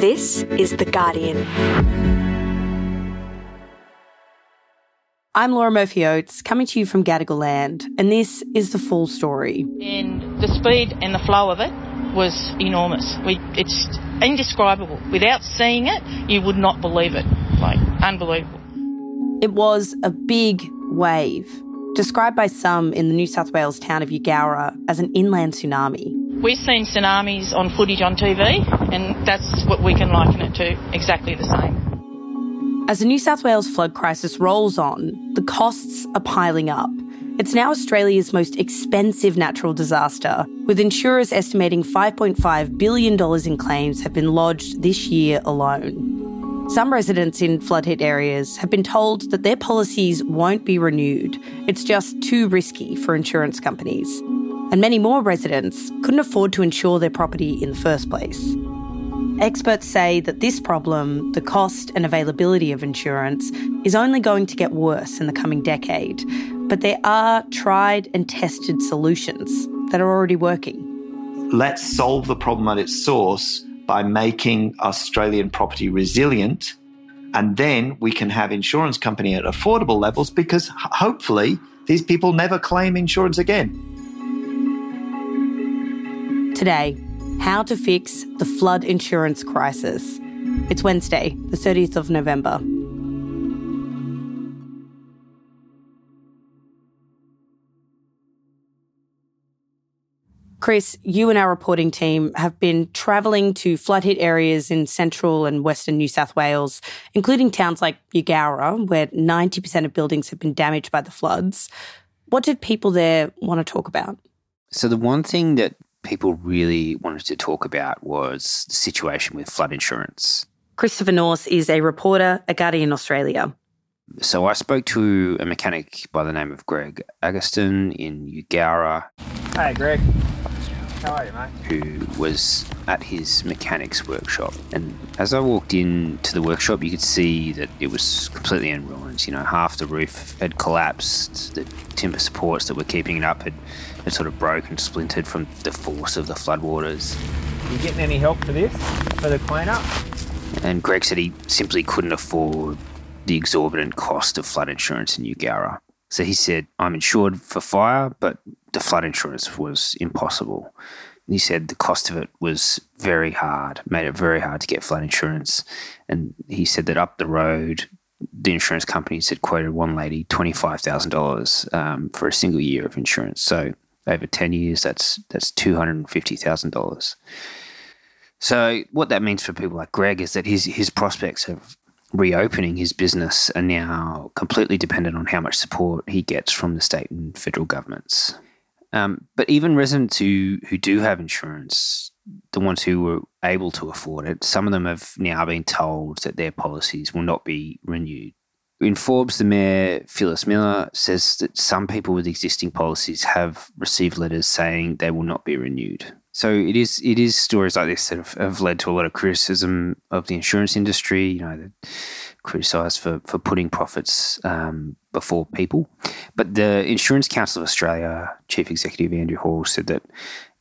This is The Guardian. I'm Laura Murphy Oates, coming to you from Gadigal land, and this is the full story. And the speed and the flow of it was enormous. We, it's indescribable. Without seeing it, you would not believe it. Like, unbelievable. It was a big wave, described by some in the New South Wales town of Eugowra as an inland tsunami. We've seen tsunamis on footage on TV, and that's what we can liken it to exactly the same. As the New South Wales flood crisis rolls on, the costs are piling up. It's now Australia's most expensive natural disaster, with insurers estimating $5.5 billion in claims have been lodged this year alone. Some residents in flood hit areas have been told that their policies won't be renewed. It's just too risky for insurance companies and many more residents couldn't afford to insure their property in the first place. Experts say that this problem, the cost and availability of insurance, is only going to get worse in the coming decade. But there are tried and tested solutions that are already working. Let's solve the problem at its source by making Australian property resilient. And then we can have insurance company at affordable levels because hopefully these people never claim insurance again. Today, how to fix the flood insurance crisis. It's Wednesday, the 30th of November. Chris, you and our reporting team have been travelling to flood hit areas in central and western New South Wales, including towns like Eugowra, where 90% of buildings have been damaged by the floods. What did people there want to talk about? So, the one thing that people really wanted to talk about was the situation with flood insurance. Christopher Knaus is a reporter at Guardian Australia. So I spoke to a mechanic by the name of Greg Agustin in Eugowra. Hey, Greg. How are you, mate? Who was at his mechanic's workshop. And as I walked into the workshop, you could see that it was completely in ruins. You know, half the roof had collapsed, the timber supports that were keeping it up had, had sort of broken, splintered from the force of the floodwaters. You getting any help for this, for the cleanup? And Greg said he simply couldn't afford the exorbitant cost of flood insurance in Eugowra. So he said, I'm insured for fire, but the flood insurance was impossible. And he said the cost of it was very hard, made it very hard to get flood insurance. And he said that up the road, the insurance companies had quoted one lady $25,000 um, for a single year of insurance. So over 10 years, that's, that's $250,000. So what that means for people like Greg is that his, his prospects of reopening his business are now completely dependent on how much support he gets from the state and federal governments. Um, but even residents who, who do have insurance, the ones who were able to afford it, some of them have now been told that their policies will not be renewed. In Forbes, the mayor, Phyllis Miller, says that some people with existing policies have received letters saying they will not be renewed. So it is it is stories like this that have, have led to a lot of criticism of the insurance industry. You know, criticised for for putting profits um, before people. But the Insurance Council of Australia Chief Executive Andrew Hall said that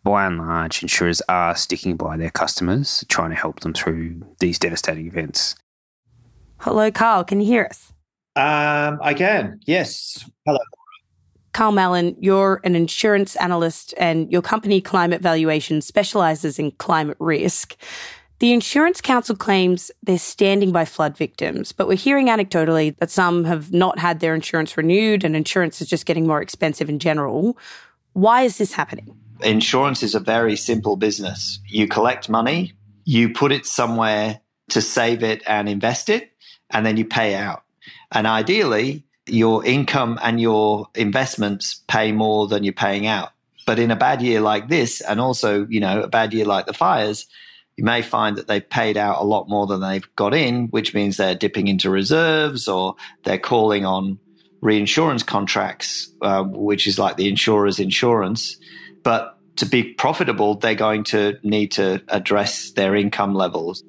by and large, insurers are sticking by their customers, trying to help them through these devastating events. Hello, Karl. Can you hear us? Um, I can. Yes. Hello. Karl Mallon, you're an insurance analyst and your company Climate Valuation specializes in climate risk. The Insurance Council claims they're standing by flood victims, but we're hearing anecdotally that some have not had their insurance renewed and insurance is just getting more expensive in general. Why is this happening? Insurance is a very simple business. You collect money, you put it somewhere to save it and invest it, and then you pay out. And ideally, your income and your investments pay more than you're paying out. But in a bad year like this, and also, you know, a bad year like the fires, you may find that they've paid out a lot more than they've got in, which means they're dipping into reserves or they're calling on reinsurance contracts, uh, which is like the insurer's insurance. But to be profitable, they're going to need to address their income levels.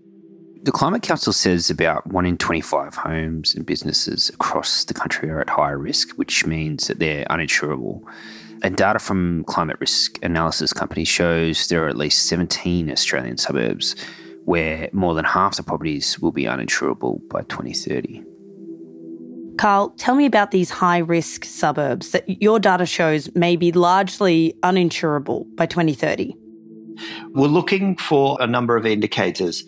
The Climate Council says about one in 25 homes and businesses across the country are at higher risk, which means that they're uninsurable. And data from climate risk analysis company shows there are at least 17 Australian suburbs where more than half the properties will be uninsurable by 2030. Karl, tell me about these high risk suburbs that your data shows may be largely uninsurable by 2030. We're looking for a number of indicators.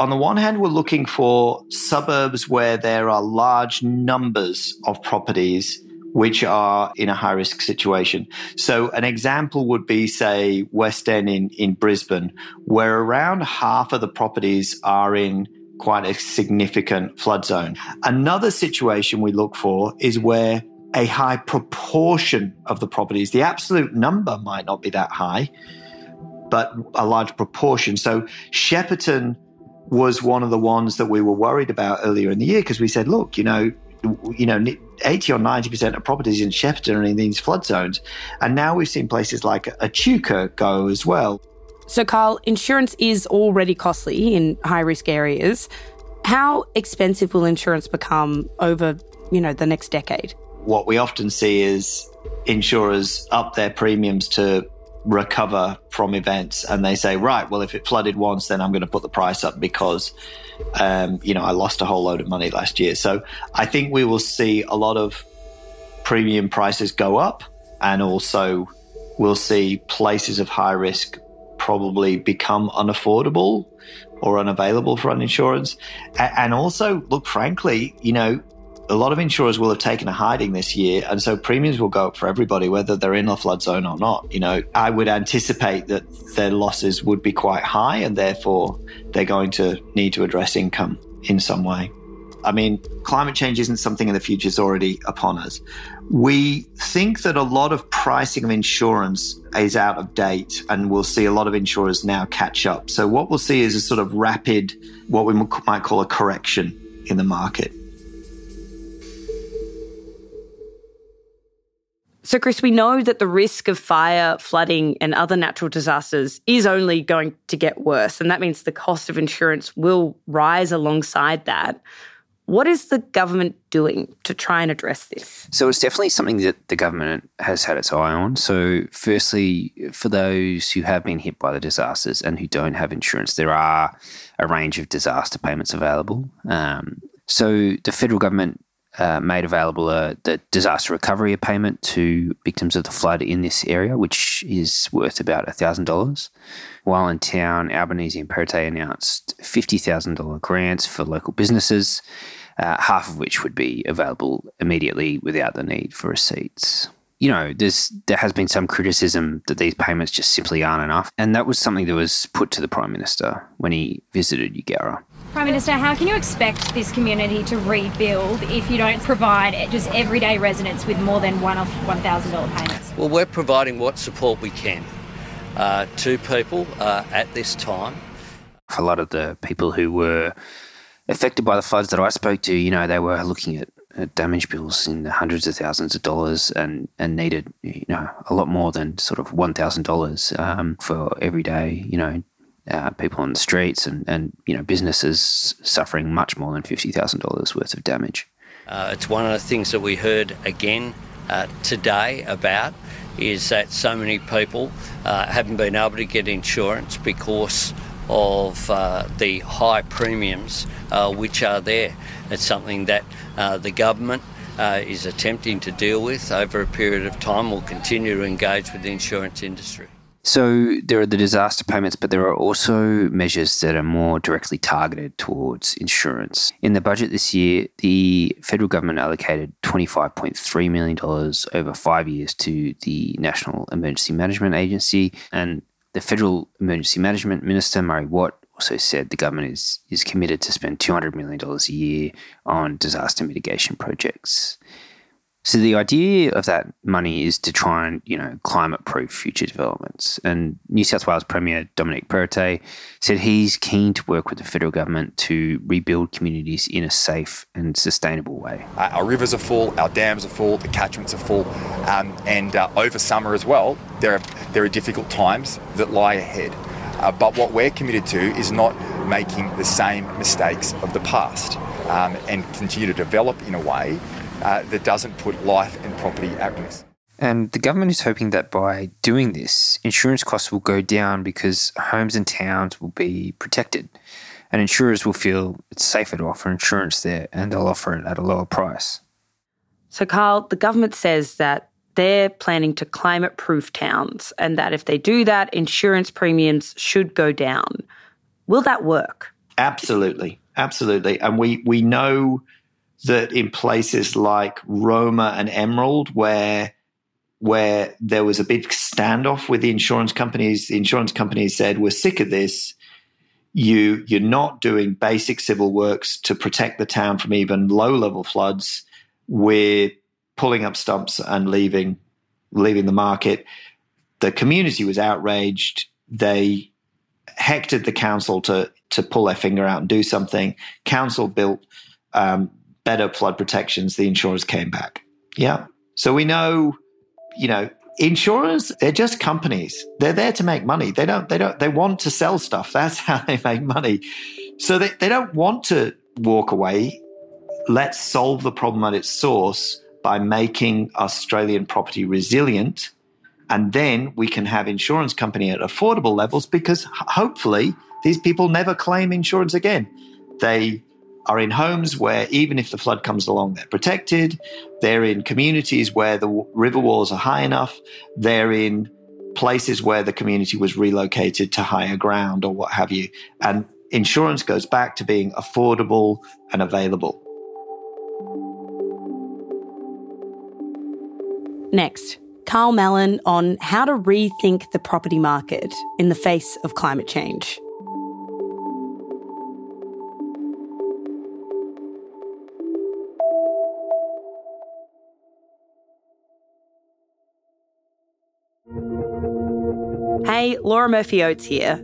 On the one hand, we're looking for suburbs where there are large numbers of properties which are in a high risk situation. So an example would be, say, West End in, in Brisbane, where around half of the properties are in quite a significant flood zone. Another situation we look for is where a high proportion of the properties, the absolute number might not be that high, but a large proportion. So Shepparton was one of the ones that we were worried about earlier in the year because we said, look, you know, you know, 80 or 90% of properties in Shepparton are in these flood zones. And now we've seen places like Echuca go as well. So, Karl, insurance is already costly in high risk areas. How expensive will insurance become over, you know, the next decade? What we often see is insurers up their premiums to recover from events and they say right well if it flooded once then i'm going to put the price up because um, you know i lost a whole load of money last year. So i think we will see a lot of premium prices go up and also we'll see places of high risk probably become unaffordable or unavailable for uninsurance. And also look frankly you know a lot of insurers will have taken a hiding this year, and so premiums will go up for everybody, whether they're in a flood zone or not. You know, I would anticipate that their losses would be quite high, and therefore they're going to need to address income in some way. I mean, climate change isn't something in the future is already upon us. We think that a lot of pricing of insurance is out of date, and we'll see a lot of insurers now catch up. So, what we'll see is a sort of rapid, what we might call a correction in the market. So, Chris, we know that the risk of fire, flooding, and other natural disasters is only going to get worse. And that means the cost of insurance will rise alongside that. What is the government doing to try and address this? So, it's definitely something that the government has had its eye on. So, firstly, for those who have been hit by the disasters and who don't have insurance, there are a range of disaster payments available. Um, so, the federal government uh, made available the disaster recovery payment to victims of the flood in this area, which is worth about $1,000. While in town, Albanese and Perrottet announced $50,000 grants for local businesses, uh, half of which would be available immediately without the need for receipts. You know, there's there has been some criticism that these payments just simply aren't enough, and that was something that was put to the Prime Minister when he visited Eugowra. Prime Minister, how can you expect this community to rebuild if you don't provide just everyday residents with more than one off $1,000 payments? Well, we're providing what support we can uh, to people uh, at this time. For a lot of the people who were affected by the floods that I spoke to, you know, they were looking at, at damage bills in the hundreds of thousands of dollars and, and needed, you know, a lot more than sort of $1,000 um, for everyday, you know, uh, people on the streets and, and you know businesses suffering much more than fifty thousand dollars worth of damage. Uh, it's one of the things that we heard again uh, today about is that so many people uh, haven't been able to get insurance because of uh, the high premiums uh, which are there. It's something that the government is attempting to deal with over a period of time. We'll continue to engage with the insurance industry. So there are the disaster payments, but there are also measures that are more directly targeted towards insurance. In the budget this year, the federal government allocated $25.3 million over five years to the National Emergency Management Agency. And the Federal Emergency Management Minister, Murray Watt, also said the government is, is committed to spend $200 million a year on disaster mitigation projects. So the idea of that money is to try and, you know, climate proof future developments. And New South Wales Premier Dominic Perrottet said he's keen to work with the federal government to rebuild communities in a safe and sustainable way. Uh, our rivers are full, our dams are full, the catchments are full, um, and uh, over summer as well, there are, there are difficult times that lie ahead. Uh, but what we're committed to is not making the same mistakes of the past um, and continue to develop in a way uh, that doesn't put life and property at risk. And the government is hoping that by doing this, insurance costs will go down because homes and towns will be protected. And insurers will feel it's safer to offer insurance there and they'll offer it at a lower price. So, Karl, the government says that they're planning to climate proof towns and that if they do that, insurance premiums should go down. Will that work? Absolutely. Absolutely. And we, we know that in places like Roma and Emerald, where where there was a big standoff with the insurance companies, the insurance companies said, We're sick of this. You you're not doing basic civil works to protect the town from even low level floods. We're pulling up stumps and leaving leaving the market. The community was outraged. They hectored the council to to pull their finger out and do something. Council built um, better flood protections. The insurers came back. Yeah. So we know, you know, insurers they're just companies. They're there to make money. They don't. They don't. They want to sell stuff. That's how they make money. So they, they don't want to walk away. Let's solve the problem at its source by making Australian property resilient and then we can have insurance company at affordable levels because hopefully these people never claim insurance again. They are in homes where even if the flood comes along, they're protected. They're in communities where the river walls are high enough. They're in places where the community was relocated to higher ground or what have you. And insurance goes back to being affordable and available. Next, Karl Mallon on how to rethink the property market in the face of climate change. Laura Murphy Oates here.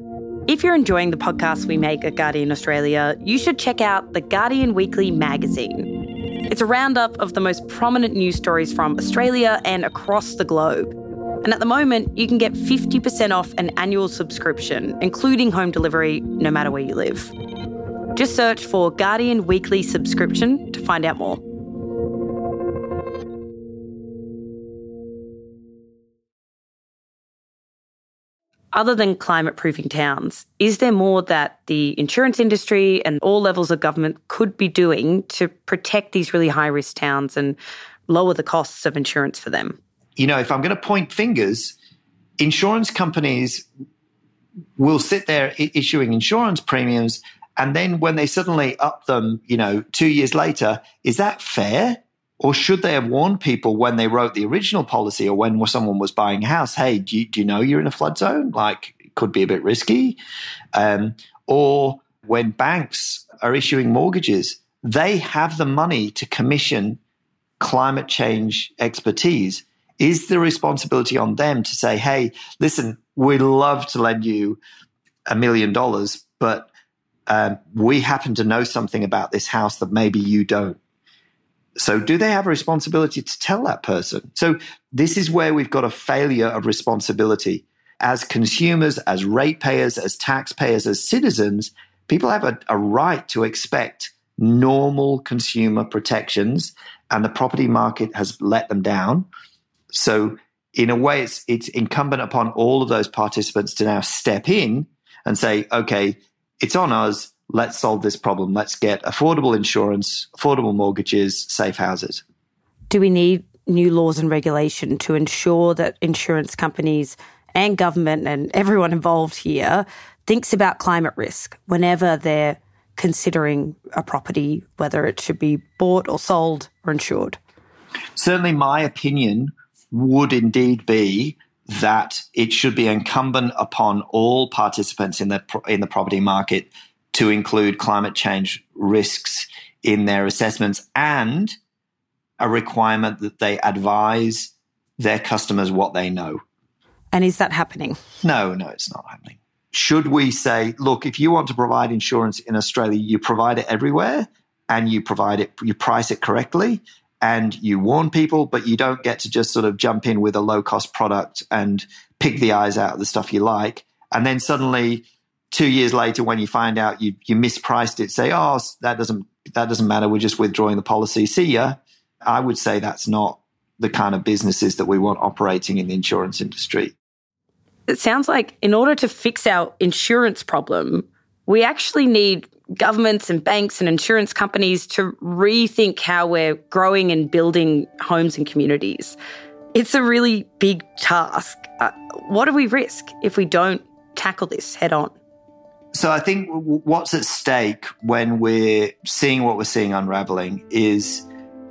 If you're enjoying the podcasts we make at Guardian Australia, you should check out the Guardian Weekly magazine. It's a roundup of the most prominent news stories from Australia and across the globe. And at the moment, you can get 50% off an annual subscription, including home delivery, no matter where you live. Just search for Guardian Weekly subscription to find out more. Other than climate proofing towns, is there more that the insurance industry and all levels of government could be doing to protect these really high risk towns and lower the costs of insurance for them? You know, if I'm going to point fingers, insurance companies will sit there issuing insurance premiums. And then when they suddenly up them, you know, two years later, is that fair? Or should they have warned people when they wrote the original policy or when someone was buying a house, hey, do you, do you know you're in a flood zone? Like, it could be a bit risky. Um, or when banks are issuing mortgages, they have the money to commission climate change expertise. Is the responsibility on them to say, hey, listen, we'd love to lend you a million dollars, but um, we happen to know something about this house that maybe you don't so, do they have a responsibility to tell that person? So, this is where we've got a failure of responsibility. As consumers, as ratepayers, as taxpayers, as citizens, people have a, a right to expect normal consumer protections, and the property market has let them down. So, in a way, it's, it's incumbent upon all of those participants to now step in and say, okay, it's on us let's solve this problem. Let's get affordable insurance, affordable mortgages, safe houses. Do we need new laws and regulation to ensure that insurance companies and government and everyone involved here thinks about climate risk whenever they're considering a property, whether it should be bought or sold or insured? Certainly, my opinion would indeed be that it should be incumbent upon all participants in the in the property market to include climate change risks in their assessments and a requirement that they advise their customers what they know. And is that happening? No, no, it's not happening. Should we say, look, if you want to provide insurance in Australia, you provide it everywhere and you provide it, you price it correctly and you warn people, but you don't get to just sort of jump in with a low cost product and pick the eyes out of the stuff you like. And then suddenly two years later, when you find out you, you mispriced it, say, oh, that doesn't, that doesn't matter. We're just withdrawing the policy. See ya. I would say that's not the kind of businesses that we want operating in the insurance industry. It sounds like in order to fix our insurance problem, we actually need governments and banks and insurance companies to rethink how we're growing and building homes and communities. It's a really big task. Uh, what do we risk if we don't tackle this head on? So I think what's at stake when we're seeing what we're seeing unraveling is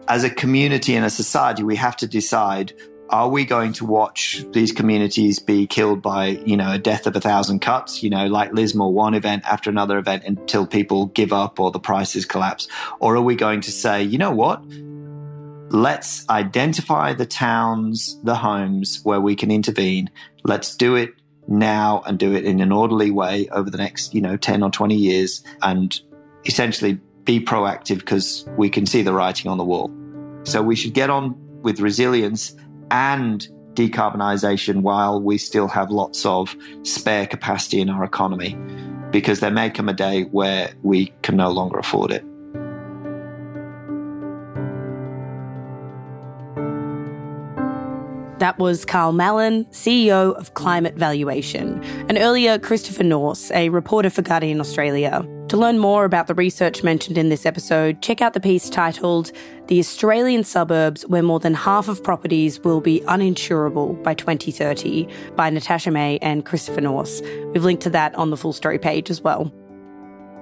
as a community and a society, we have to decide are we going to watch these communities be killed by, you know, a death of a thousand cuts, you know, like Lismore, one event after another event until people give up or the prices collapse? Or are we going to say, you know what? Let's identify the towns, the homes where we can intervene. Let's do it now and do it in an orderly way over the next, you know, 10 or 20 years and essentially be proactive because we can see the writing on the wall. So we should get on with resilience and decarbonisation while we still have lots of spare capacity in our economy, because there may come a day where we can no longer afford it. That was Karl Mallon, CEO of Climate Valuation, and earlier Christopher Knaus, a reporter for Guardian Australia. To learn more about the research mentioned in this episode, check out the piece titled The Australian Suburbs Where More Than Half of Properties Will Be Uninsurable by 2030 by Natasha May and Christopher Knaus. We've linked to that on the full story page as well.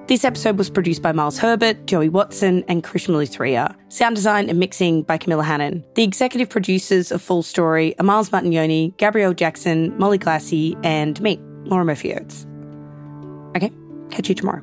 This episode was produced by Miles Herbert, Joey Watson, and Karishma Luthria. Sound design and mixing by Camilla Hannan. The executive producers of Full Story are Miles Martignoni, Gabrielle Jackson, Molly Glassey, and me, Laura Murphy Oates. Okay, catch you tomorrow.